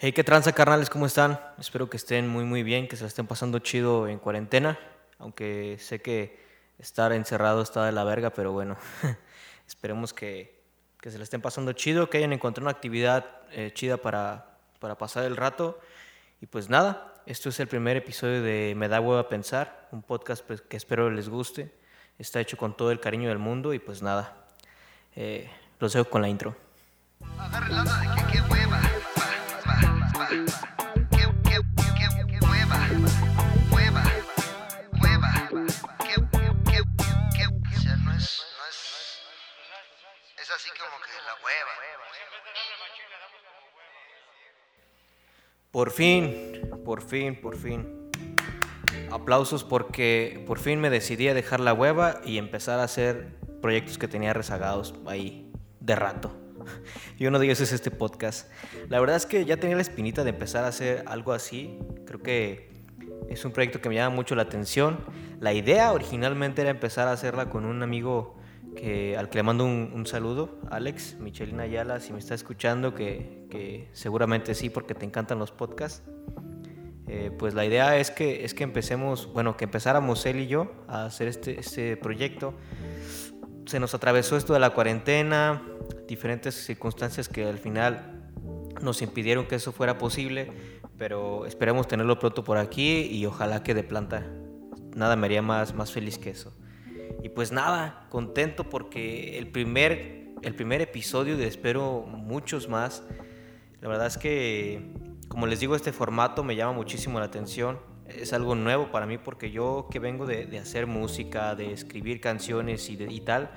Hey, qué tranza, carnales, ¿cómo están? Espero que estén muy, muy bien, que se la estén pasando chido en cuarentena. Aunque sé que estar encerrado está de la verga, pero bueno, esperemos que, que, se la estén pasando chido, que hayan encontrado una actividad eh, chida para, para pasar el rato. Y pues nada, esto es el primer episodio de Me da huevo a pensar, un podcast pues, que espero les guste. Está hecho con todo el cariño del mundo y pues nada, eh, los dejo con la intro. Agarre Por fin, por fin, por fin. Aplausos porque por fin me decidí a dejar la hueva y empezar a hacer proyectos que tenía rezagados ahí de rato. Y uno de ellos es este podcast. La verdad es que ya tenía la espinita de empezar a hacer algo así. Creo que es un proyecto que me llama mucho la atención. La idea originalmente era empezar a hacerla con un amigo que, al que le mando un, saludo, Alex, Michelina Ayala, si me está escuchando, que, seguramente sí, porque te encantan los podcasts. Eh, pues la idea es que, es que empecemos, bueno, que empezáramos él y yo a hacer este, este proyecto. Se nos atravesó esto de la cuarentena, diferentes circunstancias que al final nos impidieron que eso fuera posible, pero esperemos tenerlo pronto por aquí y ojalá que de planta nada me haría más, más feliz que eso. Y pues nada, contento porque el primer, el primer episodio de espero muchos más. La verdad es que, como les digo, este formato me llama muchísimo la atención. Es algo nuevo para mí porque yo que vengo de, de hacer música, de escribir canciones y, de, y tal,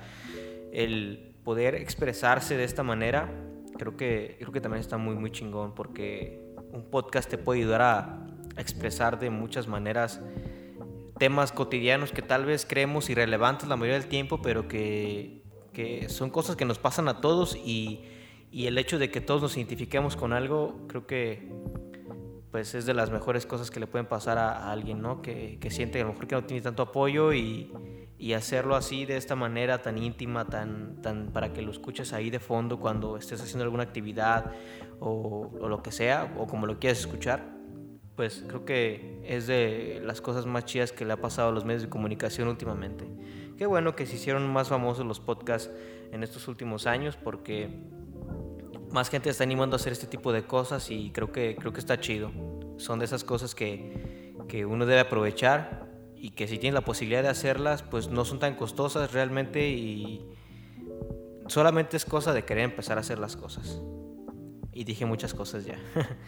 el poder expresarse de esta manera, creo que, creo que también está muy, muy chingón porque un podcast te puede ayudar a, expresar de muchas maneras temas cotidianos que tal vez creemos irrelevantes la mayoría del tiempo, pero que, que son cosas que nos pasan a todos y, y, el hecho de que todos nos identifiquemos con algo, creo que pues es de las mejores cosas que le pueden pasar a, a alguien, ¿no? Que, que siente a lo mejor que no tiene tanto apoyo y, y hacerlo así de esta manera tan íntima, tan, tan para que lo escuches ahí de fondo cuando estés haciendo alguna actividad o, lo que sea, o como lo quieras escuchar, pues creo que es de las cosas más chidas que le ha pasado a los medios de comunicación últimamente. Qué bueno que se hicieron más famosos los podcasts en estos últimos años porque más gente está animando a hacer este tipo de cosas y creo que, creo que está chido. Son de esas cosas que, que uno debe aprovechar y que si tienes la posibilidad de hacerlas, pues no son tan costosas realmente y solamente es cosa de querer empezar a hacer las cosas. Y dije muchas cosas ya.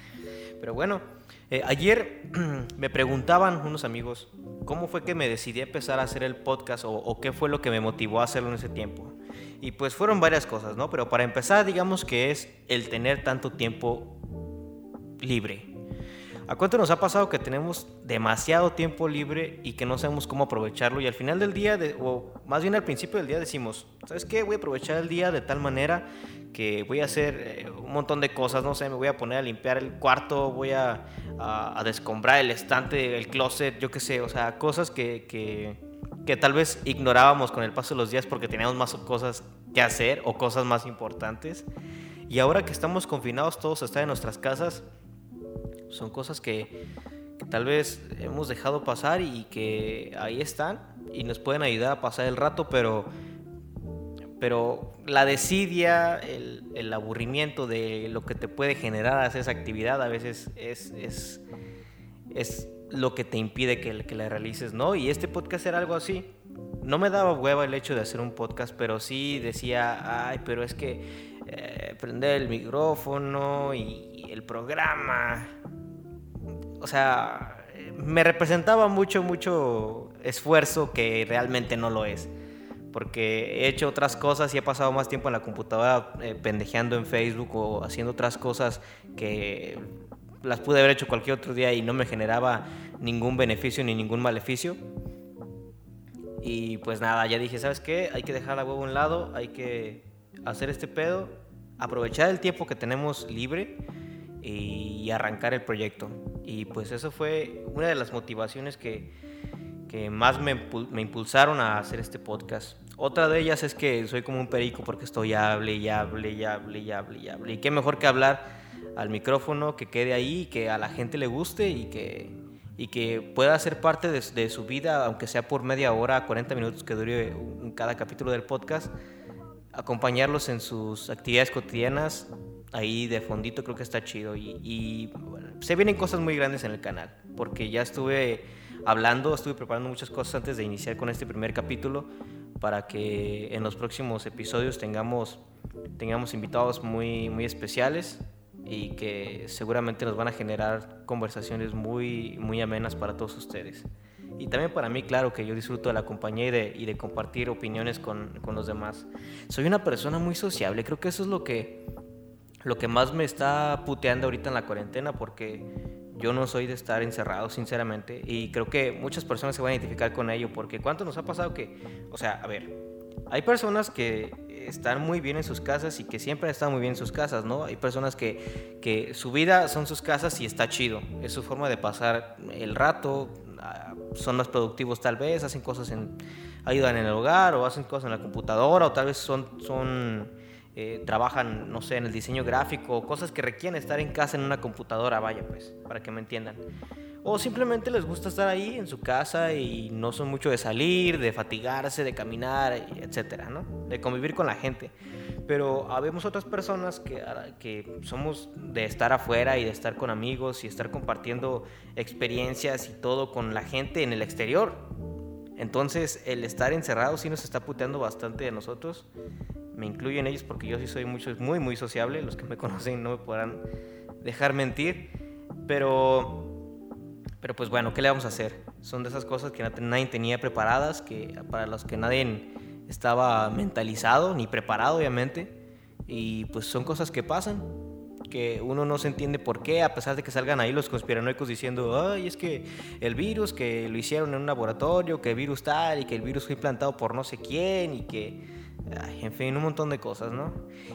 Pero bueno, eh, ayer me preguntaban unos amigos cómo fue que me decidí a empezar a hacer el podcast o, o, qué fue lo que me motivó a hacerlo en ese tiempo. Y pues fueron varias cosas, ¿no? Pero para empezar, digamos que es el tener tanto tiempo libre. ¿A cuánto nos ha pasado que tenemos demasiado tiempo libre y que no sabemos cómo aprovecharlo? Y al final del día, o más bien al principio del día, decimos, ¿sabes qué? Voy a aprovechar el día de tal manera que voy a hacer eh, un montón de cosas, no sé, me voy a poner a limpiar el cuarto, voy a, a, descombrar el estante, el closet, yo qué sé, o sea, cosas que, que, que tal vez ignorábamos con el paso de los días porque teníamos más cosas que hacer o cosas más importantes. Y ahora que estamos confinados todos a estar en nuestras casas, son cosas que, tal vez hemos dejado pasar y que ahí están y nos pueden ayudar a pasar el rato, pero, pero la desidia, el, aburrimiento de lo que te puede generar hacer esa actividad a veces es, es, es lo que te impide que, que la realices, ¿no? Y este podcast era algo así. No me daba hueva el hecho de hacer un podcast, pero sí decía, ay, pero es que eh, prender el micrófono y el programa o sea, me representaba mucho, mucho esfuerzo que realmente no lo es. Porque he hecho otras cosas y he pasado más tiempo en la computadora eh, pendejeando en Facebook o haciendo otras cosas que las pude haber hecho cualquier otro día y no me generaba ningún beneficio ni ningún maleficio. Y pues nada, ya dije, ¿sabes qué? Hay que dejar la huevo a un lado, hay que hacer este pedo, aprovechar el tiempo que tenemos libre y arrancar el proyecto. Y pues eso fue una de las motivaciones que, que más me, me, impulsaron a hacer este podcast. Otra de ellas es que soy como un perico porque estoy hable y hable y hable y hable y hable. Y qué mejor que hablar al micrófono, que quede ahí, que a la gente le guste y que, y que pueda ser parte de, de, su vida, aunque sea por media hora, 40 minutos que dure cada capítulo del podcast, acompañarlos en sus actividades cotidianas, ahí de fondito creo que está chido y, y se vienen cosas muy grandes en el canal, porque ya estuve hablando, estuve preparando muchas cosas antes de iniciar con este primer capítulo para que en los próximos episodios tengamos, tengamos invitados muy, muy especiales y que seguramente nos van a generar conversaciones muy, muy amenas para todos ustedes. Y también para mí, claro, que yo disfruto de la compañía y de, y de compartir opiniones con, con, los demás. Soy una persona muy sociable, creo que eso es lo que, lo que más me está puteando ahorita en la cuarentena, porque yo no soy de estar encerrado, sinceramente, y creo que muchas personas se van a identificar con ello, porque ¿cuánto nos ha pasado que, o sea, a ver, hay personas que están muy bien en sus casas y que siempre están muy bien en sus casas, ¿no? Hay personas que, que su vida son sus casas y está chido, es su forma de pasar el rato, ah, son más productivos tal vez, hacen cosas en, ayudan en el hogar o hacen cosas en la computadora o tal vez son, son eh, trabajan, no sé, en el diseño gráfico, cosas que requieren estar en casa en una computadora, vaya pues, para que me entiendan. O simplemente les gusta estar ahí en su casa y no son mucho de salir, de fatigarse, de caminar, etcétera, ¿no? De convivir con la gente. Pero habemos otras personas que, que somos de estar afuera y de estar con amigos y estar compartiendo experiencias y todo con la gente en el exterior. Entonces, el estar encerrado sí nos está puteando bastante de nosotros me incluyo en ellos porque yo sí soy mucho, muy, muy sociable. Los que me conocen no me podrán dejar mentir. Pero, pero pues bueno, ¿qué le vamos a hacer? Son de esas cosas que nadie tenía preparadas, que para las que nadie estaba mentalizado ni preparado, obviamente. Y pues son cosas que pasan, que uno no se entiende por qué, a pesar de que salgan ahí los conspiranoicos diciendo, ay, es que el virus, que lo hicieron en un laboratorio, que el virus tal, y que el virus fue implantado por no sé quién, y que en fin, un montón de cosas, ¿no?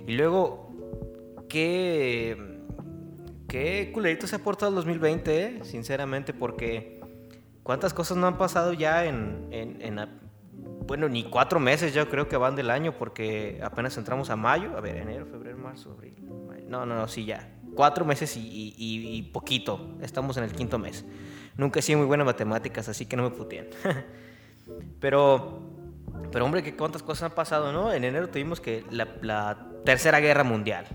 Y luego, qué, qué culerito se ha portado el 2020, ¿eh? sinceramente, porque cuántas cosas no han pasado ya en, en, bueno, ni cuatro meses yo creo que van del año, porque apenas entramos a mayo, a ver, enero, febrero, marzo, abril, no, no, no, sí, ya, cuatro meses y, y, poquito, estamos en el quinto mes. Nunca he sido muy buena en matemáticas, así que no me puteen. Pero pero hombre, ¿qué cuántas cosas han pasado, ¿no? En enero tuvimos que la, Tercera Guerra Mundial.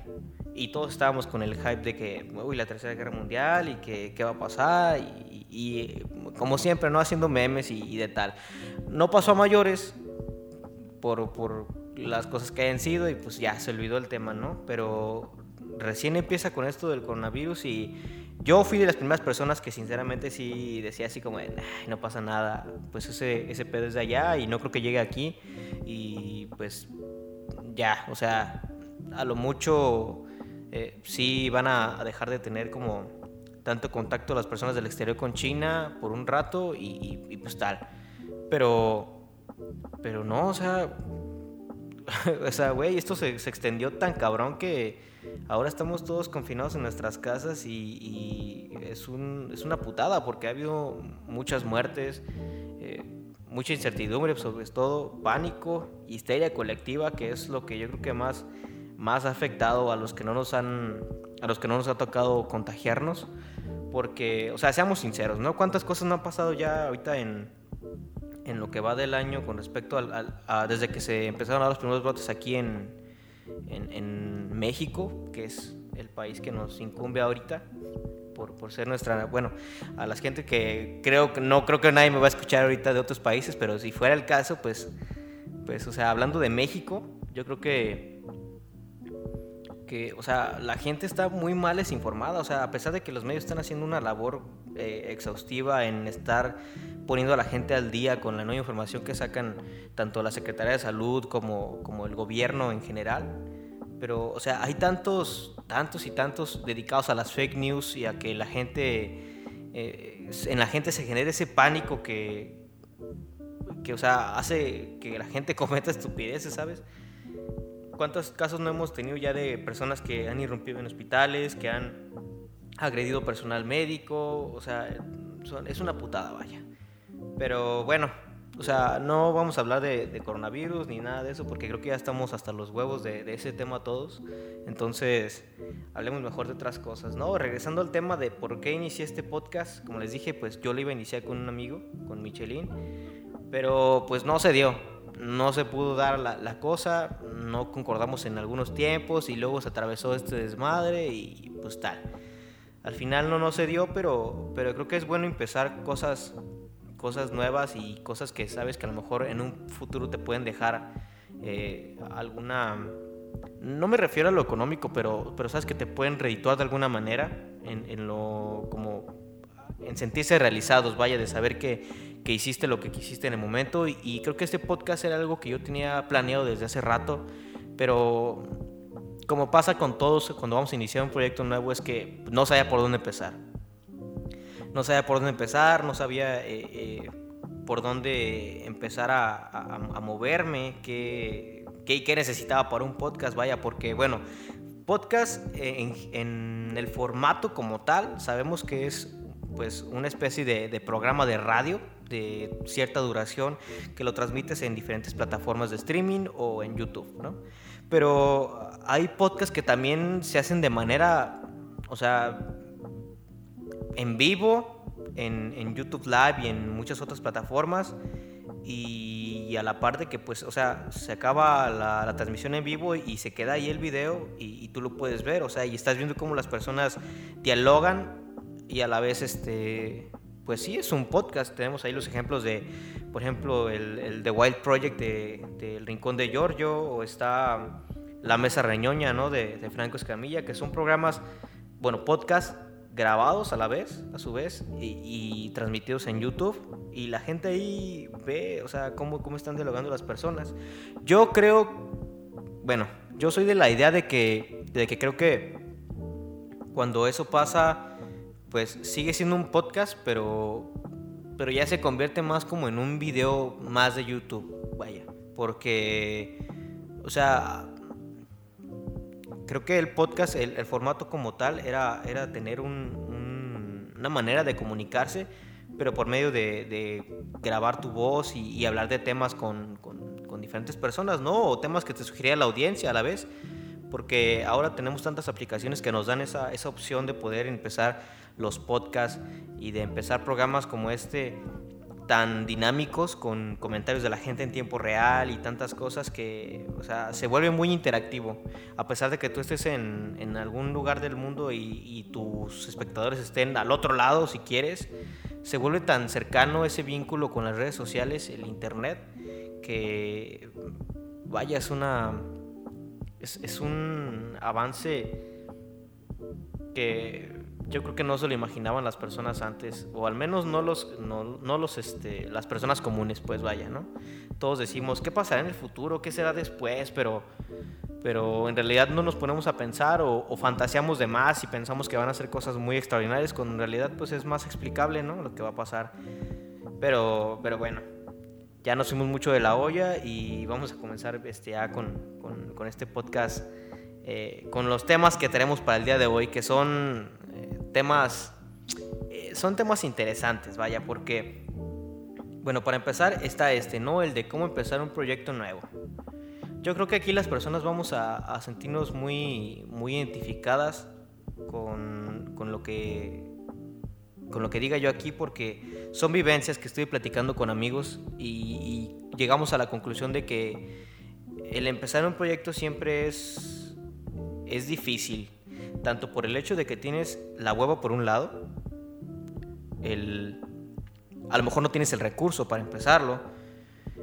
Y todos estábamos con el hype de que, uy, la Tercera Guerra Mundial y que qué va a pasar. Y, como siempre, ¿no? Haciendo memes y, de tal. No pasó a mayores por, por las cosas que hayan sido y pues ya se olvidó el tema, ¿no? Pero recién empieza con esto del coronavirus y yo fui de las primeras personas que sinceramente sí decía así como, no pasa nada, pues ese, ese pedo es de allá y no creo que llegue aquí y pues ya, o sea, a lo mucho eh, sí van a, dejar de tener como tanto contacto las personas del exterior con China por un rato y, pues tal. Pero, pero no, o sea, o sea, güey, esto se, se extendió tan cabrón que ahora estamos todos confinados en nuestras casas y, es, un, es, una putada porque ha habido muchas muertes, eh, mucha incertidumbre, sobre todo pánico, histeria colectiva, que es lo que yo creo que más, más ha afectado a los que no nos han, a los que no nos ha tocado contagiarnos. Porque, o sea, seamos sinceros, ¿no? ¿Cuántas cosas no han pasado ya ahorita en, en lo que va del año con respecto al, a, desde que se empezaron a dar los primeros brotes aquí en, en, México, que es el país que nos incumbe ahorita, por, por, ser nuestra, bueno, a la gente que creo que no creo que nadie me va a escuchar ahorita de otros países, pero si fuera el caso, pues, pues, o sea, hablando de México, yo creo que, que, o sea, la gente está muy mal desinformada, o sea, a pesar de que los medios están haciendo una labor eh, exhaustiva en estar poniendo a la gente al día con la nueva información que sacan tanto la Secretaría de Salud como, como el gobierno en general. Pero, o sea, hay tantos, tantos y tantos dedicados a las fake news y a que la gente, eh, en la gente se genere ese pánico que, que, o sea, hace que la gente cometa estupideces, ¿sabes? ¿Cuántos casos no hemos tenido ya de personas que han irrumpido en hospitales, que han agredido personal médico? O sea, es una putada, vaya. Pero bueno, o sea, no vamos a hablar de, coronavirus ni nada de eso, porque creo que ya estamos hasta los huevos de, ese tema todos. Entonces, hablemos mejor de otras cosas, ¿no? Regresando al tema de por qué inicié este podcast, como les dije, pues yo lo iba a iniciar con un amigo, con Michelin, pero pues no se dio. No se pudo dar la, la cosa, no concordamos en algunos tiempos y luego se atravesó este desmadre y pues tal. Al final no, no se dio, pero, pero creo que es bueno empezar cosas cosas nuevas y cosas que sabes que a lo mejor en un futuro te pueden dejar eh, alguna... No me refiero a lo económico, pero, pero sabes que te pueden redituar de alguna manera en, lo como en sentirse realizados, vaya, de saber que, que, hiciste lo que quisiste en el momento. Y, y, creo que este podcast era algo que yo tenía planeado desde hace rato, pero como pasa con todos cuando vamos a iniciar un proyecto nuevo, es que no sabía por dónde empezar no sabía por dónde empezar, no sabía eh, eh, por dónde empezar a, moverme, qué, qué, necesitaba para un podcast, vaya, porque bueno, podcast en, el formato como tal, sabemos que es pues una especie de, programa de radio de cierta duración que lo transmites en diferentes plataformas de streaming o en YouTube, ¿no? Pero hay podcasts que también se hacen de manera, o sea, en vivo, en, YouTube Live y en muchas otras plataformas. Y, a la par de que, pues, o sea, se acaba la, transmisión en vivo y se queda ahí el video y, tú lo puedes ver, o sea, y estás viendo cómo las personas dialogan y a la vez, este, pues sí, es un podcast. Tenemos ahí los ejemplos de, por ejemplo, el, The Wild Project del de, Rincón de Giorgio o está La Mesa Reñoña, ¿no? De, de Franco Escamilla, que son programas, bueno, podcast grabados a la vez, a su vez, y, transmitidos en YouTube. Y la gente ahí ve, o sea, cómo, cómo están dialogando las personas. Yo creo, bueno, yo soy de la idea de que, de que creo que cuando eso pasa, pues sigue siendo un podcast, pero, pero ya se convierte más como en un video más de YouTube, vaya. Porque, o sea, creo que el podcast, el, formato como tal, era, era tener una manera de comunicarse, pero por medio de, grabar tu voz y, hablar de temas con, diferentes personas, ¿no? O temas que te sugería la audiencia a la vez, porque ahora tenemos tantas aplicaciones que nos dan esa, esa opción de poder empezar los podcasts y de empezar programas como este tan dinámicos con comentarios de la gente en tiempo real y tantas cosas que, o sea, se vuelve muy interactivo. A pesar de que tú estés en, en algún lugar del mundo y, tus espectadores estén al otro lado, si quieres, se vuelve tan cercano ese vínculo con las redes sociales, el internet, que vaya, es una. Es, es un avance que yo creo que no se lo imaginaban las personas antes, o al menos no los, no, no los, este, las personas comunes, pues vaya, ¿no? Todos decimos, ¿qué pasará en el futuro? ¿Qué será después? Pero, pero en realidad no nos ponemos a pensar o, o fantaseamos de más y pensamos que van a ser cosas muy extraordinarias, cuando en realidad pues es más explicable, ¿no? Lo que va a pasar. Pero, pero bueno, ya nos fuimos mucho de la olla y vamos a comenzar este, ya con, con, este podcast. Eh, con los temas que tenemos para el día de hoy, que son temas, eh, son temas interesantes, vaya, porque, bueno, para empezar está este, ¿no? El de cómo empezar un proyecto nuevo. Yo creo que aquí las personas vamos a, sentirnos muy, muy identificadas con, con, lo que, con lo que diga yo aquí, porque son vivencias que estoy platicando con amigos y, y llegamos a la conclusión de que el empezar un proyecto siempre es, es difícil tanto por el hecho de que tienes la hueva por un lado, el, a lo mejor no tienes el recurso para empezarlo,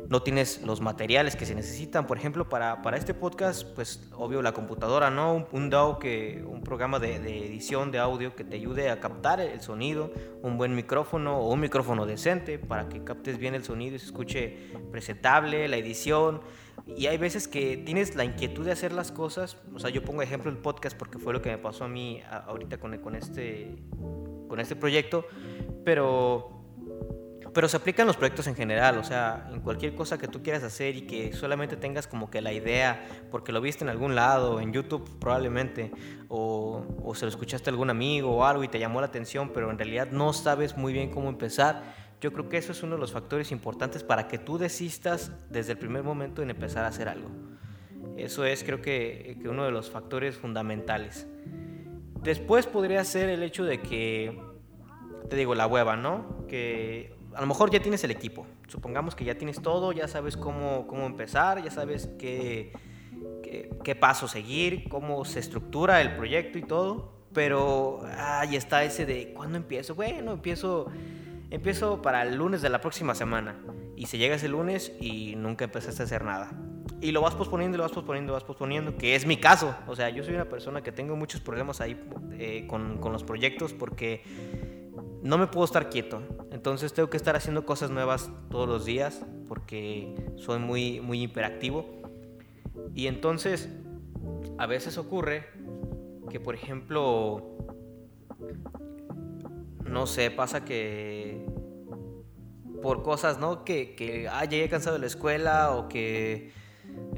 no tienes los materiales que se necesitan, por ejemplo, para, para este podcast, pues obvio la computadora, ¿no? Un, un que, un programa de, de, edición de audio que te ayude a captar el sonido, un buen micrófono o un micrófono decente para que captes bien el sonido y se escuche presentable, la edición, y hay veces que tienes la inquietud de hacer las cosas. O sea, yo pongo ejemplo el podcast porque fue lo que me pasó a mí ahorita con, con, este, con este proyecto. Pero, pero se aplican los proyectos en general. O sea, en cualquier cosa que tú quieras hacer y que solamente tengas como que la idea porque lo viste en algún lado, en YouTube probablemente, o, o se lo escuchaste a algún amigo o algo y te llamó la atención, pero en realidad no sabes muy bien cómo empezar Yo creo que eso es uno de los factores importantes para que tú desistas desde el primer momento en empezar a hacer algo. Eso es creo que, que uno de los factores fundamentales. Después podría ser el hecho de que, te digo, la hueva, ¿no? Que a lo mejor ya tienes el equipo. Supongamos que ya tienes todo, ya sabes cómo, cómo empezar, ya sabes qué, qué, qué paso seguir, cómo se estructura el proyecto y todo. Pero ahí está ese de, ¿cuándo empiezo? Bueno, empiezo, empiezo para el lunes de la próxima semana. Y se llega ese lunes y nunca empezaste a hacer nada. Y lo vas posponiendo, lo vas posponiendo, lo vas posponiendo, que es mi caso. O sea, yo soy una persona que tengo muchos problemas ahí eh, con, con los proyectos porque no me puedo estar quieto. Entonces tengo que estar haciendo cosas nuevas todos los días porque soy muy, muy hiperactivo. Y entonces a veces ocurre que, por ejemplo, no sé, pasa que por cosas, ¿no? Que, que ah, llegué cansado de la escuela o que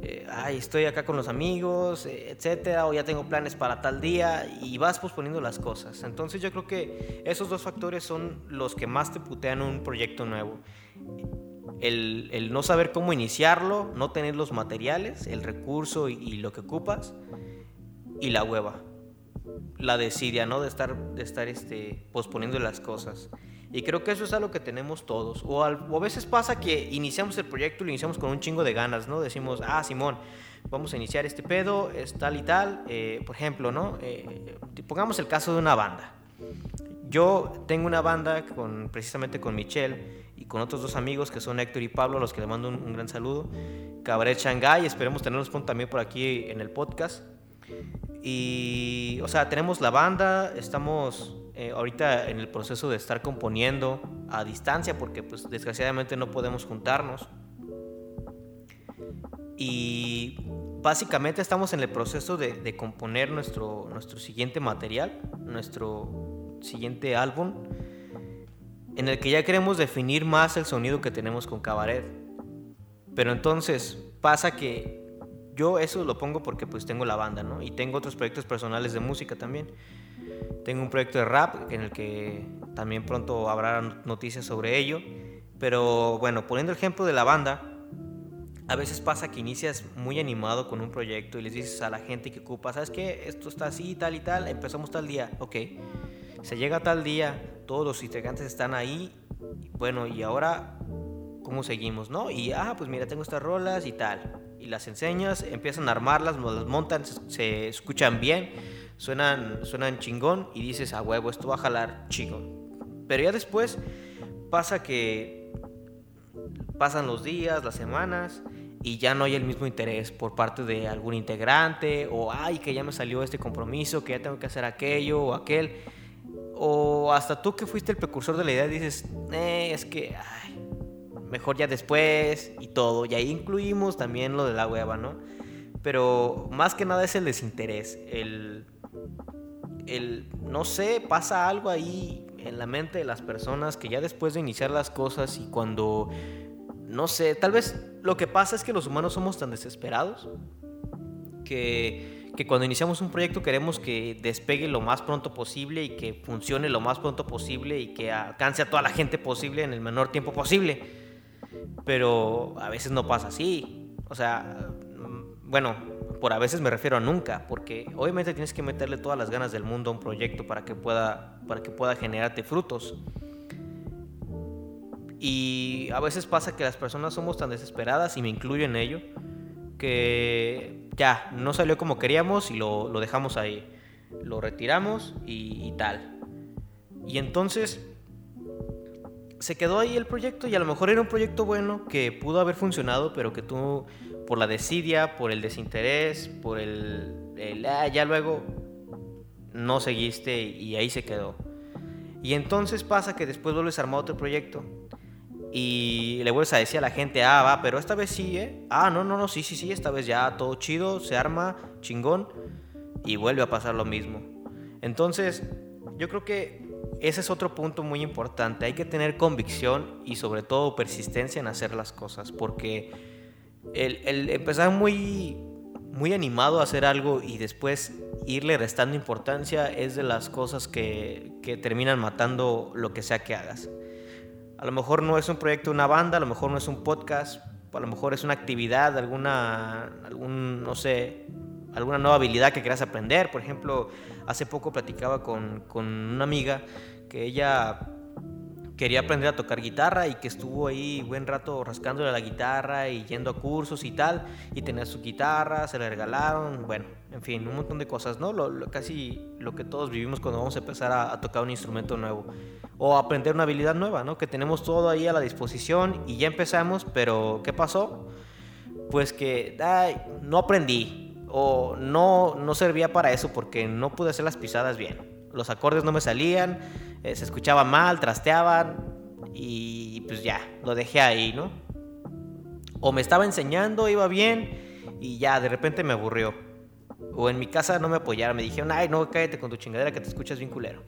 eh, ay, estoy acá con los amigos, etcétera, o ya tengo planes para tal día y vas posponiendo las cosas. Entonces yo creo que esos dos factores son los que más te putean un proyecto nuevo. El, el no saber cómo iniciarlo, no tener los materiales, el recurso y, y, lo que ocupas, y la hueva, la desidia, ¿no? De estar, de estar este, posponiendo las cosas. Y creo que eso es algo que tenemos todos. O, al, o, a veces pasa que iniciamos el proyecto y lo iniciamos con un chingo de ganas, ¿no? Decimos, ah, Simón, vamos a iniciar este pedo, es tal y tal. Eh, por ejemplo, ¿no? Eh, pongamos el caso de una banda. Yo tengo una banda con, precisamente con Michelle y con otros dos amigos que son Héctor y Pablo, a los que le mando un, gran saludo. Cabaret Shanghai, esperemos tenerlos también por aquí en el podcast. Y, o sea, tenemos la banda, estamos eh, ahorita en el proceso de estar componiendo a distancia porque pues desgraciadamente no podemos juntarnos. Y básicamente estamos en el proceso de, de, componer nuestro, nuestro siguiente material, nuestro siguiente álbum, en el que ya queremos definir más el sonido que tenemos con Cabaret. Pero entonces pasa que yo eso lo pongo porque pues tengo la banda, ¿no? Y tengo otros proyectos personales de música también. Tengo un proyecto de rap en el que también pronto habrá noticias sobre ello. Pero bueno, poniendo el ejemplo de la banda, a veces pasa que inicias muy animado con un proyecto y les dices a la gente que ocupa, ¿sabes qué? Esto está así, tal y tal, empezamos tal día, ok. Se llega tal día, todos los integrantes están ahí, bueno, y ahora, ¿cómo seguimos, no? Y, ah, pues mira, tengo estas rolas y tal. Y las enseñas, empiezan a armarlas, las montan, se, escuchan bien suenan, suenan chingón y dices, a huevo, esto va a jalar chingón. Pero ya después pasa que pasan los días, las semanas y ya no hay el mismo interés por parte de algún integrante o, ay, que ya me salió este compromiso, que ya tengo que hacer aquello o aquel. O hasta tú que fuiste el precursor de la idea dices, eh, es que, mejor ya después y todo. Y ahí incluimos también lo de la hueva, ¿no? Pero más que nada es el desinterés, el el, no sé, pasa algo ahí en la mente de las personas que ya después de iniciar las cosas y cuando, no sé, tal vez lo que pasa es que los humanos somos tan desesperados que, que cuando iniciamos un proyecto queremos que despegue lo más pronto posible y que funcione lo más pronto posible y que alcance a toda la gente posible en el menor tiempo posible. Pero a veces no pasa así. O sea, mm, bueno, por a veces me refiero a nunca, porque obviamente tienes que meterle todas las ganas del mundo a un proyecto para que pueda, para que pueda generarte frutos. Y a veces pasa que las personas somos tan desesperadas, y me incluyo en ello, que ya, no salió como queríamos y lo, dejamos ahí. Lo retiramos y tal. Y entonces se quedó ahí el proyecto y a lo mejor era un proyecto bueno que pudo haber funcionado, pero que tú por la desidia, por el desinterés, por el, ah, ya luego no seguiste y ahí se quedó. Y entonces pasa que después vuelves a armar otro proyecto y le vuelves a decir a la gente, ah, va, pero esta vez sí, ¿eh? Ah, no, no, no, sí, sí, sí, esta vez ya todo chido, se arma, chingón, y vuelve a pasar lo mismo. Entonces, yo creo que ese es otro punto muy importante. Hay que tener convicción y sobre todo persistencia en hacer las cosas, porque el, empezar muy, muy animado a hacer algo y después irle restando importancia es de las cosas que, que terminan matando lo que sea que hagas. A lo mejor no es un proyecto de una banda, a lo mejor no es un podcast, a lo mejor es una actividad, alguna, algún, no sé, alguna nueva habilidad que quieras aprender. Por ejemplo, hace poco platicaba con, con una amiga que ella quería aprender a tocar guitarra y que estuvo ahí buen rato rascándole la guitarra y yendo a cursos y tal, y tenía su guitarra, se la regalaron, bueno, en fin, un montón de cosas, ¿no? Lo, casi lo que todos vivimos cuando vamos a empezar a, tocar un instrumento nuevo o aprender una habilidad nueva, ¿no? Que tenemos todo ahí a la disposición y ya empezamos, pero ¿qué pasó? Pues que no aprendí o no, no servía para eso porque no pude hacer las pisadas bien. Los acordes no me salían, eh, se escuchaba mal, trasteaban y pues ya, lo dejé ahí, ¿no? O me estaba enseñando, iba bien y ya, de repente me aburrió. O en mi casa no me apoyaron, me dijeron, ay, no, cállate con tu chingadera que te escuchas bien culero.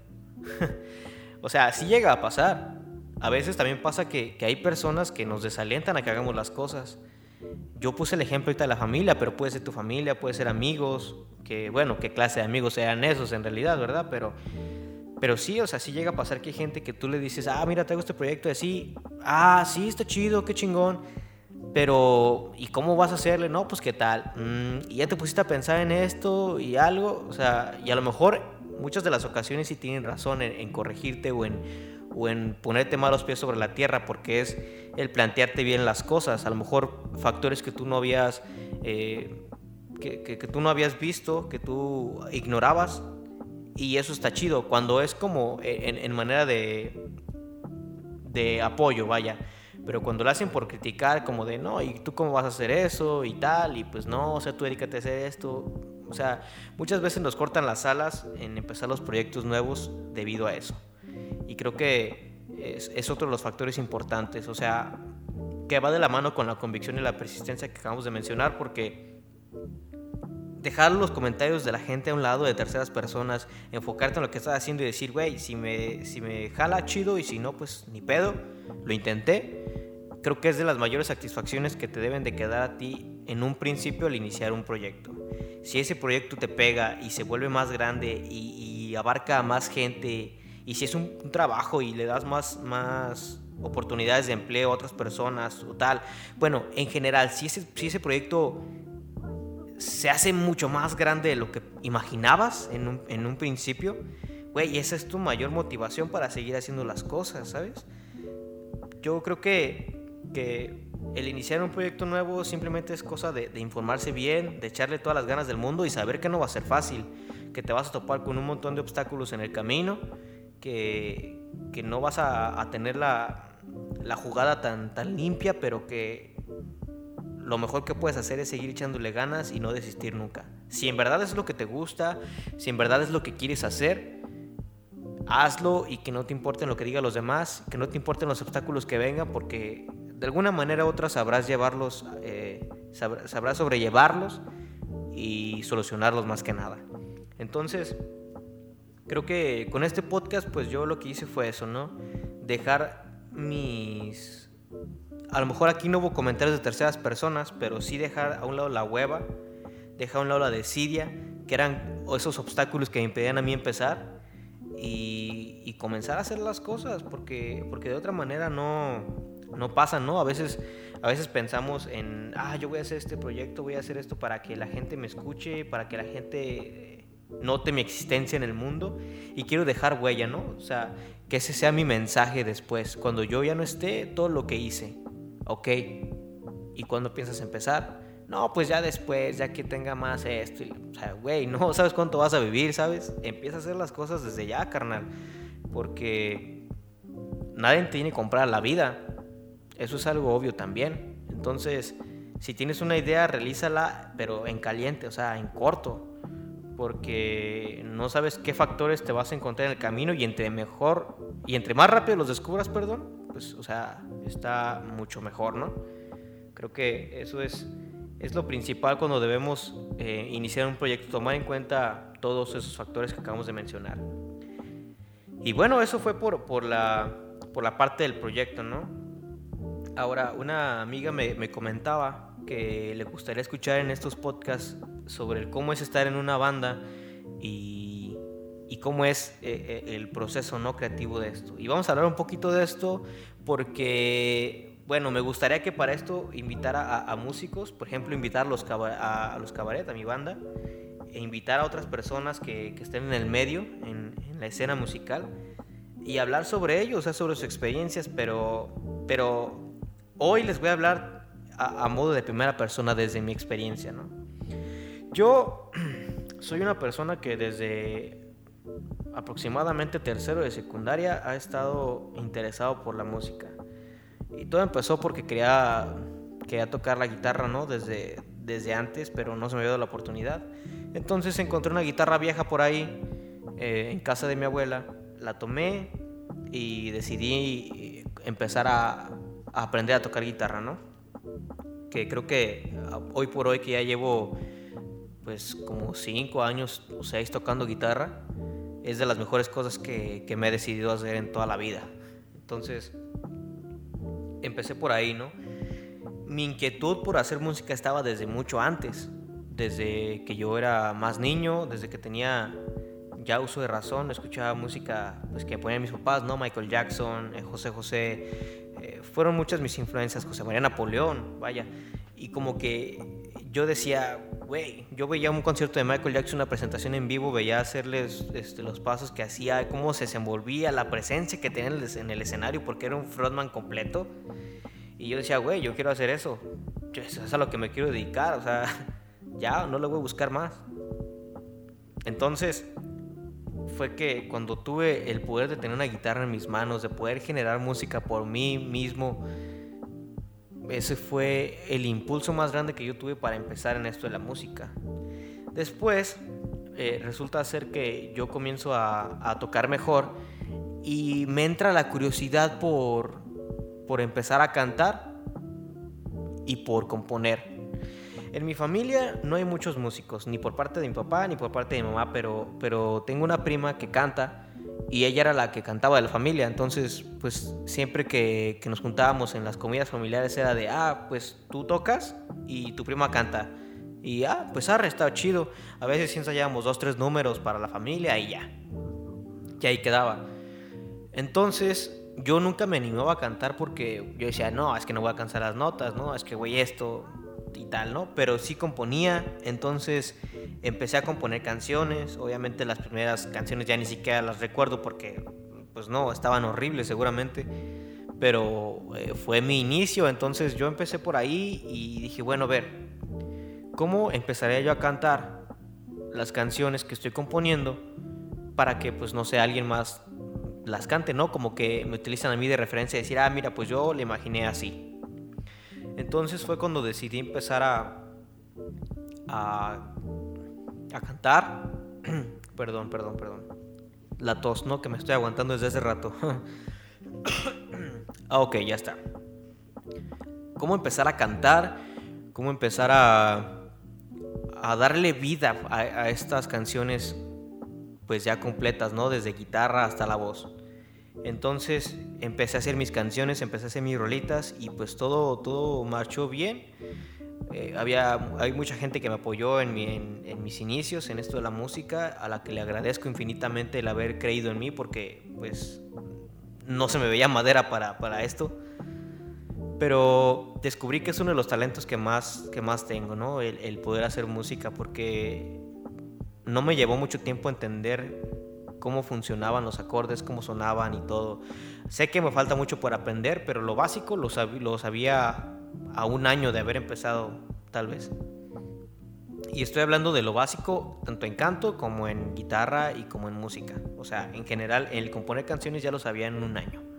o sea, sí llega a pasar. A veces también pasa que, que hay personas que nos desalientan a que hagamos las cosas. Yo puse el ejemplo ahorita de la familia, pero puede ser tu familia, puede ser amigos, que bueno, qué clase de amigos sean esos en realidad, ¿verdad? Pero pero sí, o sea, sí llega a pasar que hay gente que tú le dices, ah, mira, tengo este proyecto así, ah, sí, está chido, qué chingón. Pero, ¿y cómo vas a hacerle? No, pues qué tal. Mm, y ya te pusiste a pensar en esto y algo, o sea, y a lo mejor muchas de las ocasiones sí tienen razón en, corregirte o en, o en ponerte malos pies sobre la tierra, porque es el plantearte bien las cosas. A lo mejor factores que tú no habías, eh, que, que, que tú no habías visto, que tú ignorabas, y eso está chido. Cuando es como en, manera de, de apoyo, vaya. Pero cuando lo hacen por criticar, como de, no, ¿y tú cómo vas a hacer eso? Y tal, y pues no, o sea, tú dedícate a hacer esto. O sea, muchas veces nos cortan las alas en empezar los proyectos nuevos debido a eso. Y creo que es, es otro de los factores importantes. O sea, que va de la mano con la convicción y la persistencia que acabamos de mencionar, porque dejar los comentarios de la gente a un lado, de terceras personas, enfocarte en lo que estás haciendo y decir, güey, si me, si me jala chido y si no, pues ni pedo, lo intenté. Creo que es de las mayores satisfacciones que te deben de quedar a ti en un principio al iniciar un proyecto. Si ese proyecto te pega y se vuelve más grande y, abarca a más gente, y si es un, trabajo y le das más, más oportunidades de empleo a otras personas o tal, bueno, en general, si ese, si ese proyecto se hace mucho más grande de lo que imaginabas en un, en un principio, güey, esa es tu mayor motivación para seguir haciendo las cosas, ¿sabes? Yo creo que, que el iniciar un proyecto nuevo simplemente es cosa de, informarse bien, de echarle todas las ganas del mundo y saber que no va a ser fácil, que te vas a topar con un montón de obstáculos en el camino, que, que no vas a, tener la, jugada tan, tan limpia, pero que lo mejor que puedes hacer es seguir echándole ganas y no desistir nunca. Si en verdad es lo que te gusta, si en verdad es lo que quieres hacer, hazlo y que no te importen lo que digan los demás, que no te importen los obstáculos que vengan, porque de alguna manera u otra sabrás llevarlos, eh, sabrás sobrellevarlos y solucionarlos más que nada. Entonces, creo que con este podcast, pues yo lo que hice fue eso, ¿no? Dejar mis a lo mejor aquí no hubo comentarios de terceras personas, pero sí dejar a un lado la hueva, dejar a un lado la desidia, que eran esos obstáculos que me impedían a mí empezar y, comenzar a hacer las cosas, porque, porque de otra manera no, no pasan, ¿no? A veces, a veces pensamos en, ah, yo voy a hacer este proyecto, voy a hacer esto para que la gente me escuche, para que la gente note mi existencia en el mundo y quiero dejar huella, ¿no? O sea, que ese sea mi mensaje después, cuando yo ya no esté, todo lo que hice ok, ¿y cuándo piensas empezar? No, pues ya después, ya que tenga más esto. o sea, güey, no sabes cuánto vas a vivir, ¿sabes? Empieza a hacer las cosas desde ya, carnal. Porque nadie te tiene que comprar la vida. Eso es algo obvio también. Entonces, si tienes una idea, realízala, pero en caliente, o sea, en corto. Porque no sabes qué factores te vas a encontrar en el camino y entre mejor y entre más rápido los descubras, perdón, pues, o sea, está mucho mejor, ¿no? Creo que eso es, es lo principal cuando debemos eh, iniciar un proyecto, tomar en cuenta todos esos factores que acabamos de mencionar. Y bueno, eso fue por, por, la, por la parte del proyecto, ¿no? Ahora, una amiga me, me comentaba que le gustaría escuchar en estos podcasts sobre cómo es estar en una banda y y cómo es eh, eh, el proceso no creativo de esto. Y vamos a hablar un poquito de esto porque, bueno, me gustaría que para esto invitara a, músicos, por ejemplo, invitar a los, cabaret, a mi banda, e invitar a otras personas que, que estén en el medio, en, en, la escena musical, y hablar sobre ellos, o sea, sobre sus experiencias, pero, pero hoy les voy a hablar a, a modo de primera persona desde mi experiencia, ¿no? Yo soy una persona que desde aproximadamente tercero de secundaria ha estado interesado por la música. Y todo empezó porque quería, quería tocar la guitarra, ¿no? Desde, desde antes, pero no se me había dado la oportunidad. Entonces encontré una guitarra vieja por ahí, eh, en casa de mi abuela, la tomé y decidí empezar a, a aprender a tocar guitarra, ¿no? Que creo que hoy por hoy que ya llevo pues como cinco años o seis tocando guitarra, es de las mejores cosas que, que me he decidido hacer en toda la vida. Entonces, empecé por ahí, ¿no? Mi inquietud por hacer música estaba desde mucho antes, desde que yo era más niño, desde que tenía ya uso de razón, escuchaba música pues, que ponían mis papás, ¿no? Michael Jackson, eh, José José, fueron muchas mis influencias, José María Napoleón, vaya, y como que yo decía, güey, yo veía un concierto de Michael Jackson, una presentación en vivo, veía hacerles este, los pasos que hacía, cómo se desenvolvía, la presencia que tenía en el escenario, porque era un frontman completo. Y yo decía, güey, yo quiero hacer eso. Eso es a lo que me quiero dedicar, o sea, ya, no le voy a buscar más. Entonces, fue que cuando tuve el poder de tener una guitarra en mis manos, de poder generar música por mí mismo, ese fue el impulso más grande que yo tuve para empezar en esto de la música. Después eh, resulta ser que yo comienzo a, tocar mejor y me entra la curiosidad por, por empezar a cantar y por componer. En mi familia no hay muchos músicos, ni por parte de mi papá ni por parte de mi mamá, pero, pero tengo una prima que canta y ella era la que cantaba de la familia, entonces pues siempre que, nos juntábamos en las comidas familiares era de, ah, pues tú tocas y tu prima canta. Y ah, pues arre, está chido. A veces ensayábamos dos, tres números para la familia y ya. Y ahí quedaba. Entonces yo nunca me animaba a cantar porque yo decía, no, es que no voy a cansar las notas, no, es que güey esto, y tal, ¿no? Pero sí componía, entonces empecé a componer canciones, obviamente las primeras canciones ya ni siquiera las recuerdo porque, pues no, estaban horribles seguramente, pero eh, fue mi inicio, entonces yo empecé por ahí y dije, bueno, a ver, ¿cómo empezaré yo a cantar las canciones que estoy componiendo para que, pues no sé, alguien más las cante, ¿no? Como que me utilizan a mí de referencia y decir, ah, mira, pues yo le imaginé así. Entonces fue cuando decidí empezar a, a, cantar. perdón, perdón, perdón. La tos, ¿no? Que me estoy aguantando desde hace rato. ah, ok, ya está. ¿Cómo empezar a cantar? ¿Cómo empezar a, a darle vida a, a estas canciones pues ya completas, ¿no? Desde guitarra hasta la voz. Entonces empecé a hacer mis canciones, empecé a hacer mis rolitas y pues todo, todo marchó bien. Eh, había, hay mucha gente que me apoyó en, mis inicios en esto de la música, a la que le agradezco infinitamente el haber creído en mí porque pues no se me veía madera para, para esto. Pero descubrí que es uno de los talentos que más, que más tengo, ¿no? El, el poder hacer música porque no me llevó mucho tiempo entender cómo funcionaban los acordes, cómo sonaban y todo. Sé que me falta mucho por aprender, pero lo básico lo, sabía a un año de haber empezado, tal vez. Y estoy hablando de lo básico, tanto en canto como en guitarra y como en música. O sea, en general, el componer canciones ya lo sabía en un año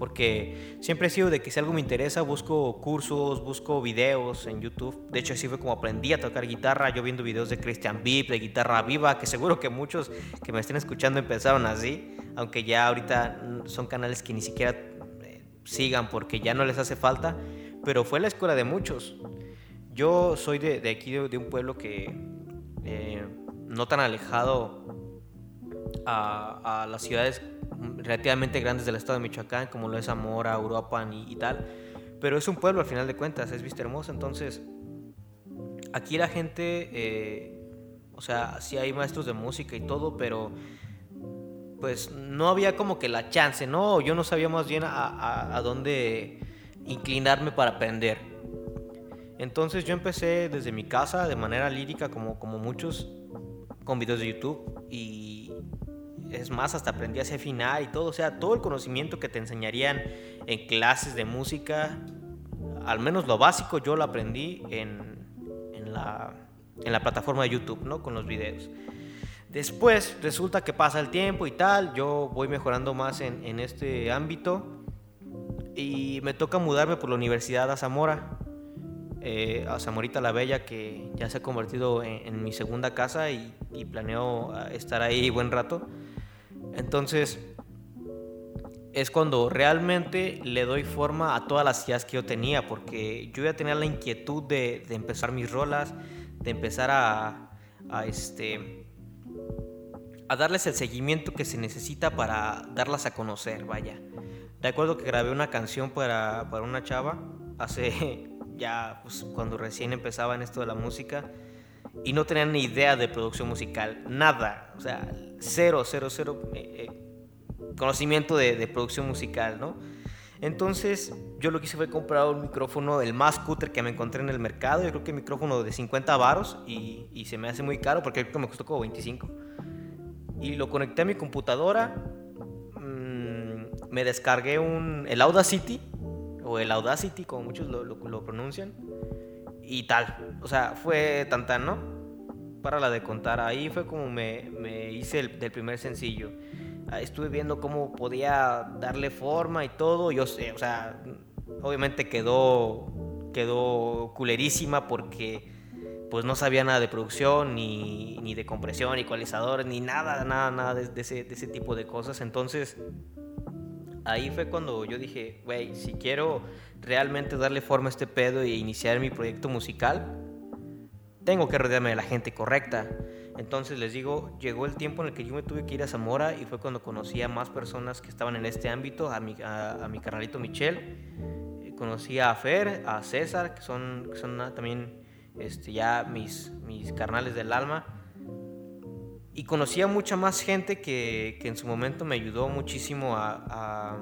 porque siempre he sido de que si algo me interesa busco cursos, busco videos en YouTube. De hecho, así fue como aprendí a tocar guitarra, yo viendo videos de Christian Beep, de guitarra viva, que seguro que muchos que me estén escuchando empezaron así, aunque ya ahorita son canales que ni siquiera eh, sigan porque ya no les hace falta, pero fue la escuela de muchos. Yo soy de, aquí, de, un pueblo que eh, no tan alejado a, a las ciudades relativamente grandes del estado de Michoacán, como lo es Zamora, Europa y, tal. Pero es un pueblo al final de cuentas, es Vista Hermosa. Entonces, aquí la gente, eh, o sea, sí hay maestros de música y todo, pero pues no había como que la chance, ¿no? Yo no sabía más bien a, a dónde inclinarme para aprender. Entonces yo empecé desde mi casa de manera lírica como, como muchos con videos de YouTube y es más, hasta aprendí a hacer afinar y todo, o sea, todo el conocimiento que te enseñarían en clases de música, al menos lo básico yo lo aprendí en, en, la, en la plataforma de YouTube, ¿no? Con los videos. Después resulta que pasa el tiempo y tal, yo voy mejorando más en, en este ámbito y me toca mudarme por la Universidad a Zamora, eh, a Zamorita la Bella, que ya se ha convertido en, mi segunda casa y, planeo ah, estar ahí buen rato. Entonces, es cuando realmente le doy forma a todas las ideas que yo tenía, porque yo ya tenía la inquietud de, empezar mis rolas, de empezar a, este, a darles el seguimiento que se necesita para darlas a conocer, vaya. De acuerdo que grabé una canción para, para una chava hace ya, pues cuando recién empezaba en esto de la música y no tenía ni idea de producción musical, nada, o sea, cero, cero, cero eh, eh, conocimiento de, de, producción musical, ¿no? Entonces yo lo que hice fue comprar un micrófono, el más cutre que me encontré en el mercado, yo creo que un micrófono de 50 varos y, y se me hace muy caro porque creo que me costó como 25. Y lo conecté a mi computadora, me descargué un, el Audacity, o el Audacity, como muchos lo, lo, pronuncian, y tal. O sea, fue tan tan, ¿no? Para la de contar. Ahí fue como me, me hice el, del primer sencillo. Estuve viendo cómo podía darle forma y todo. Yo sé, o sea, obviamente quedó, quedó culerísima porque pues no sabía nada de producción, ni, ni de compresión, ni ecualizadores, ni nada, nada, nada de, de, ese, de ese tipo de cosas. Entonces ahí fue cuando yo dije, güey, si quiero realmente darle forma a este pedo y iniciar mi proyecto musical, tengo que rodearme de la gente correcta. Entonces les digo, llegó el tiempo en el que yo me tuve que ir a Zamora y fue cuando conocí a más personas que estaban en este ámbito, a mi, a, mi carnalito Michel, eh, conocí a Fer, a César, que son, son también este, ya mis, mis carnales del alma y conocí a mucha más gente que, que, en su momento me ayudó muchísimo a,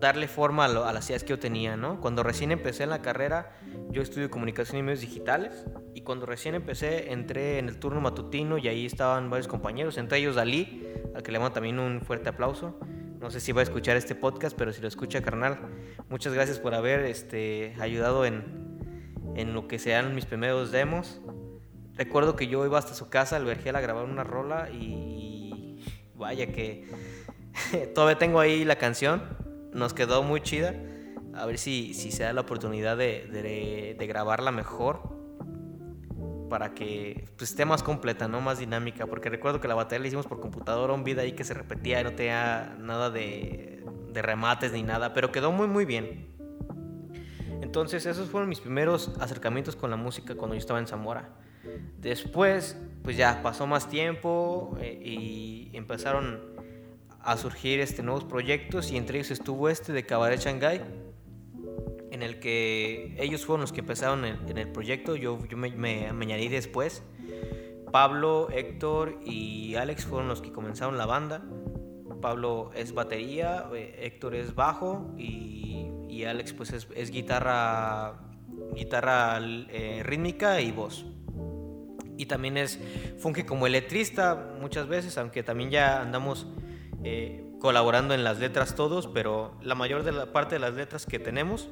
darle forma a, las ideas que yo tenía, ¿no? Cuando recién empecé en la carrera, yo estudio comunicación y medios digitales, y cuando recién empecé entré en el turno matutino y ahí estaban varios compañeros, entre ellos Dalí, al que le mando también un fuerte aplauso. No sé si va a escuchar este podcast, pero si lo escucha, carnal, muchas gracias por haber este, ayudado en, en lo que sean mis primeros demos. Recuerdo que yo iba hasta su casa, al Vergel, a grabar una rola y vaya que todavía tengo ahí la canción, nos quedó muy chida. A ver si, si se da la oportunidad de, de, grabarla mejor para que pues, esté más completa, ¿no? Más dinámica. Porque recuerdo que la batería la hicimos por computadora, un video ahí que se repetía y no tenía nada de, de remates ni nada, pero quedó muy, muy bien. Entonces, esos fueron mis primeros acercamientos con la música cuando yo estaba en Zamora. Después, pues ya pasó más tiempo eh, y empezaron a surgir este, nuevos proyectos y entre ellos estuvo este de Cabaret Shanghai, en el que ellos fueron los que empezaron en, el proyecto, yo, me, añadí después. Pablo, Héctor y Alex fueron los que comenzaron la banda. Pablo es batería, eh, Héctor es bajo y, y Alex pues es, es guitarra, guitarra eh, rítmica y voz y también es funge como letrista muchas veces, aunque también ya andamos eh, colaborando en las letras todos, pero la mayor de la parte de las letras que tenemos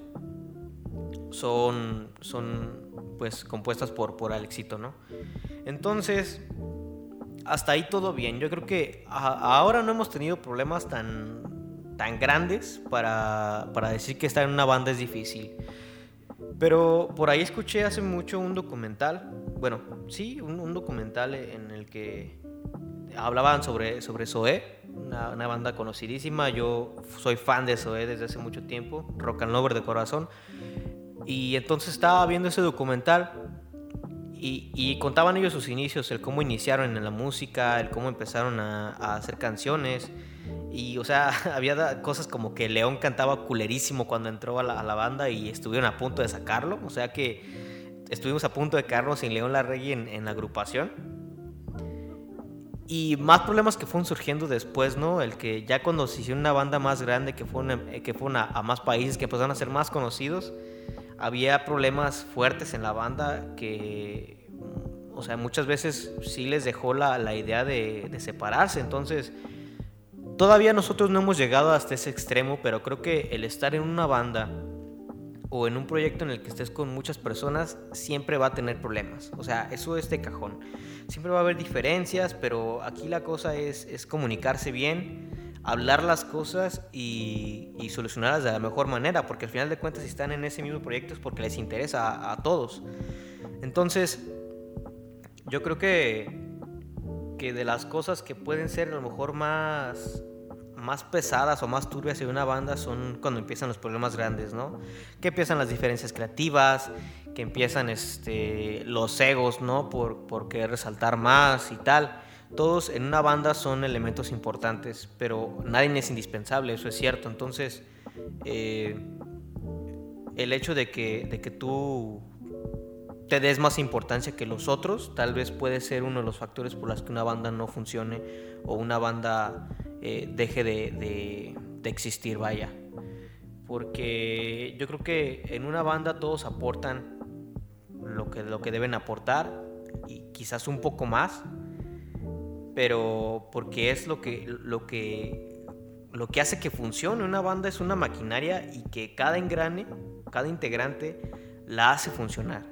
son, son pues compuestas por, por Alexito, ¿no? Entonces, hasta ahí todo bien. Yo creo que ahora no hemos tenido problemas tan, tan grandes para, para decir que estar en una banda es difícil. Pero por ahí escuché hace mucho un documental, bueno, sí, un, documental en el que hablaban sobre, sobre Zoé, una, banda conocidísima. Yo soy fan de Zoé desde hace mucho tiempo, rock and lover de corazón. Y entonces estaba viendo ese documental y, contaban ellos sus inicios, el cómo iniciaron en la música, el cómo empezaron a, a hacer canciones. Y, o sea, había cosas como que León cantaba culerísimo cuando entró a la, banda y estuvieron a punto de sacarlo. O sea que estuvimos a punto de quedarnos sin León Larregui en, en la agrupación. Y más problemas que fueron surgiendo después, ¿no? El que ya cuando se hicieron una banda más grande, que fueron, que fueron a, más países, que empezaron a ser más conocidos, había problemas fuertes en la banda que, o sea, muchas veces sí les dejó la, la idea de, de, separarse. Entonces, todavía nosotros no hemos llegado hasta ese extremo, pero creo que el estar en una banda o en un proyecto en el que estés con muchas personas, siempre va a tener problemas. O sea, eso es de cajón. Siempre va a haber diferencias, pero aquí la cosa es, comunicarse bien, hablar las cosas y, solucionarlas de la mejor manera, porque al final de cuentas si están en ese mismo proyecto es porque les interesa a, a todos. Entonces, yo creo que, que de las cosas que pueden ser a lo mejor más más pesadas o más turbias de una banda son cuando empiezan los problemas grandes, ¿no? Que empiezan las diferencias creativas, que empiezan este, los egos, ¿no? Por, por querer resaltar más y tal. Todos en una banda son elementos importantes, pero nadie es indispensable, eso es cierto. Entonces, eh, el hecho de que, de que tú te des más importancia que los otros, tal vez puede ser uno de los factores por los que una banda no funcione o una banda eh, deje de, existir, vaya. Porque yo creo que en una banda todos aportan lo que, lo que deben aportar y quizás un poco más, pero porque es lo que, lo que, lo que hace que funcione. Una banda es una maquinaria y que cada engrane, cada integrante la hace funcionar.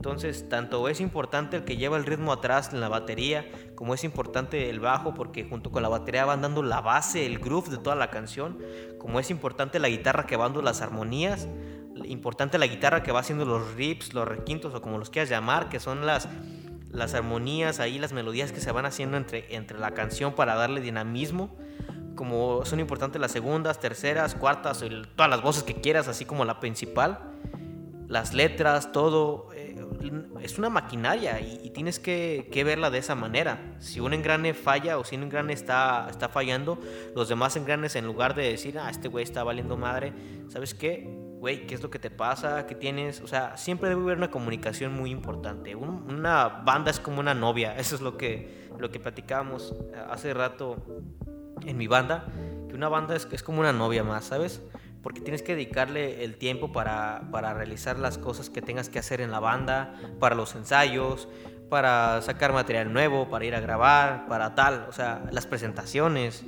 Entonces, tanto es importante el que lleva el ritmo atrás en la batería, como es importante el bajo, porque junto con la batería van dando la base, el groove de toda la canción, como es importante la guitarra que va dando las armonías, importante la guitarra que va haciendo los riffs, los requintos o como los quieras llamar, que son las, las armonías ahí, las melodías que se van haciendo entre, entre la canción para darle dinamismo como son importantes las segundas, terceras, cuartas, todas las voces que quieras, así como la principal, las letras, todo es una maquinaria y, tienes que, verla de esa manera. Si un engrane falla o si un engrane está, está fallando, los demás engranes en lugar de decir, ah, este güey está valiendo madre, ¿sabes qué? Güey, ¿qué es lo que te pasa? ¿Qué tienes? O sea, siempre debe haber una comunicación muy importante. una banda es como una novia, eso es lo que, lo que platicábamos hace rato en mi banda, que una banda es, es como una novia más, ¿sabes? Porque tienes que dedicarle el tiempo para, para, realizar las cosas que tengas que hacer en la banda, para los ensayos, para sacar material nuevo, para ir a grabar, para tal, o sea, las presentaciones.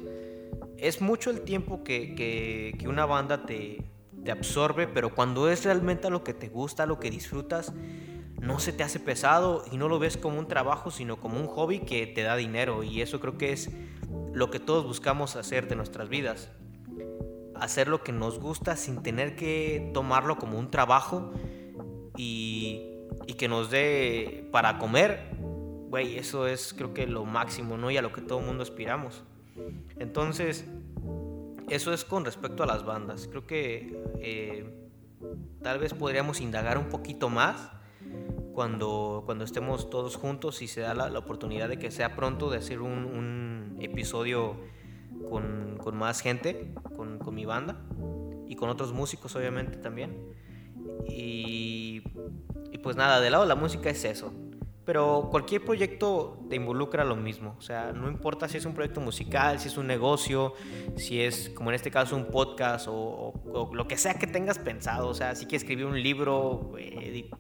Es mucho el tiempo que, que, una banda te, te absorbe, pero cuando es realmente lo que te gusta, lo que disfrutas, no se te hace pesado y no lo ves como un trabajo, sino como un hobby que te da dinero. Y eso creo que es lo que todos buscamos hacer de nuestras vidas hacer lo que nos gusta sin tener que tomarlo como un trabajo y, que nos dé para comer, güey, eso es creo que lo máximo, ¿no? Y a lo que todo el mundo aspiramos. Entonces, eso es con respecto a las bandas. Creo que eh, tal vez podríamos indagar un poquito más cuando, cuando estemos todos juntos y se da la, oportunidad de que sea pronto de hacer un episodio con, con más gente, con, con, mi banda y con otros músicos obviamente también. Y, y, pues nada, de lado de la música es eso. Pero cualquier proyecto te involucra lo mismo. O sea, no importa si es un proyecto musical, si es un negocio, si es, como en este caso, un podcast o, o, lo que sea que tengas pensado. O sea, si quieres escribir un libro,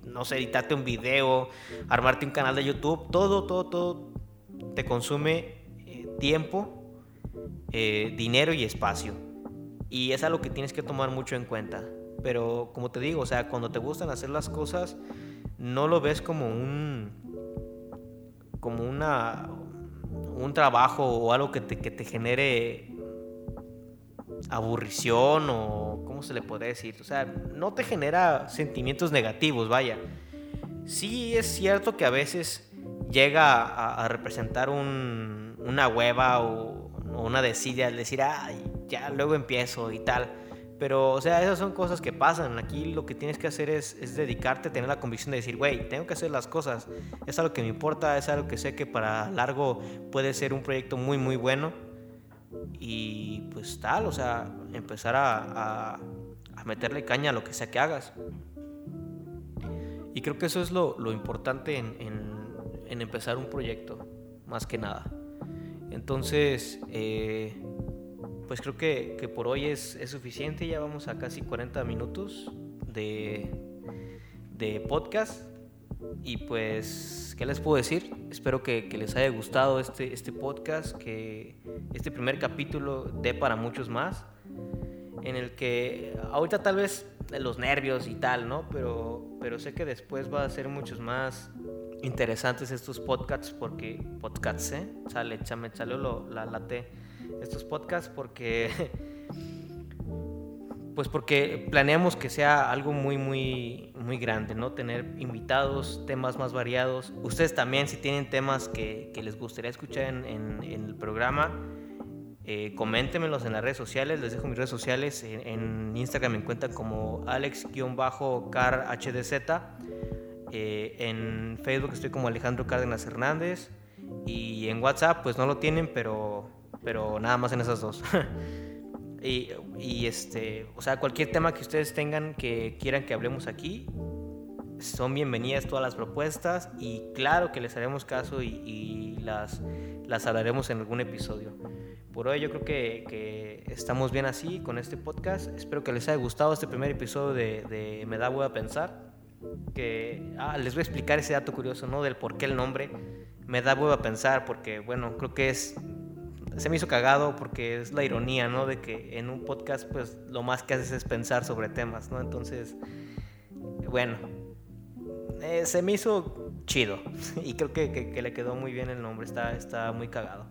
no sé, editarte un video, armarte un canal de YouTube, todo, todo, todo te consume eh, tiempo eh, dinero y espacio. Y es algo que tienes que tomar mucho en cuenta. Pero como te digo, o sea, cuando te gustan hacer las cosas, no lo ves como un como una un trabajo o algo que te, que te genere aburrición o cómo se le puede decir, o sea, no te genera sentimientos negativos, vaya. Sí es cierto que a veces llega a, representar un, una hueva o una desidia al decir, ay, ya luego empiezo y tal. Pero, o sea, esas son cosas que pasan. Aquí lo que tienes que hacer es, es dedicarte, tener la convicción de decir, güey, tengo que hacer las cosas. Es algo que me importa, es algo que sé que para largo puede ser un proyecto muy, muy bueno. Y pues tal, o sea, empezar a, meterle caña a lo que sea que hagas. Y creo que eso es lo, importante en empezar un proyecto, más que nada. Entonces, eh, pues creo que, que por hoy es, es, suficiente. Ya vamos a casi 40 minutos de, de podcast. Y pues, ¿qué les puedo decir? Espero que, que, les haya gustado este, este podcast, que este primer capítulo dé para muchos más, en el que ahorita tal vez los nervios y tal, ¿no? Pero, pero sé que después va a ser muchos más interesantes estos podcasts porque podcasts, ¿eh? Sale, chame, chale lo, la late estos podcasts porque pues porque planeamos que sea algo muy muy muy grande, ¿no? Tener invitados, temas más variados. Ustedes también si tienen temas que, que les gustaría escuchar en, el programa, eh, coméntenmelos en las redes sociales, les dejo mis redes sociales, en, en Instagram me encuentran como alex-carhdz, eh, en Facebook estoy como Alejandro Cárdenas Hernández y en WhatsApp pues no lo tienen, pero, pero nada más en esas dos. y, y, este, o sea, cualquier tema que ustedes tengan que quieran que hablemos aquí, son bienvenidas todas las propuestas y claro que les haremos caso y, y las, las hablaremos en algún episodio. Por hoy yo creo que, que, estamos bien así con este podcast. Espero que les haya gustado este primer episodio de, de Me da hueva pensar. Que ah, les voy a explicar ese dato curioso, ¿no? Del por qué el nombre. Me da hueva pensar porque, bueno, creo que es... Se me hizo cagado porque es la ironía, ¿no? De que en un podcast, pues, lo más que haces es pensar sobre temas, ¿no? Entonces, bueno, eh, se me hizo chido. Y creo que, que, le quedó muy bien el nombre. Está, está muy cagado.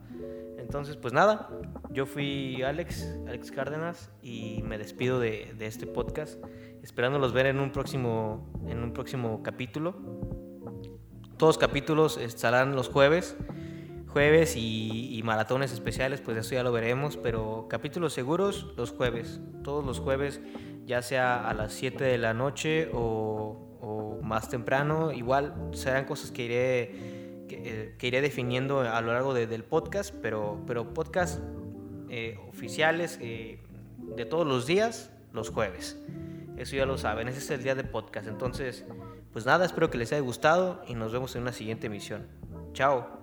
Entonces, pues nada, yo fui Alex, Alex Cárdenas, y me despido de, de, este podcast, esperándolos ver en un próximo, en un próximo capítulo. Todos los capítulos estarán los jueves, jueves y, y, maratones especiales, pues eso ya lo veremos, pero capítulos seguros los jueves, todos los jueves, ya sea a las 7 de la noche o más temprano, igual serán cosas que iré que, que, iré definiendo a lo largo de, del podcast, pero, pero podcast eh, oficiales eh, de todos los días, los jueves. Eso ya lo saben, ese es el día de podcast. Entonces, pues nada, espero que les haya gustado y nos vemos en una siguiente emisión. Chao.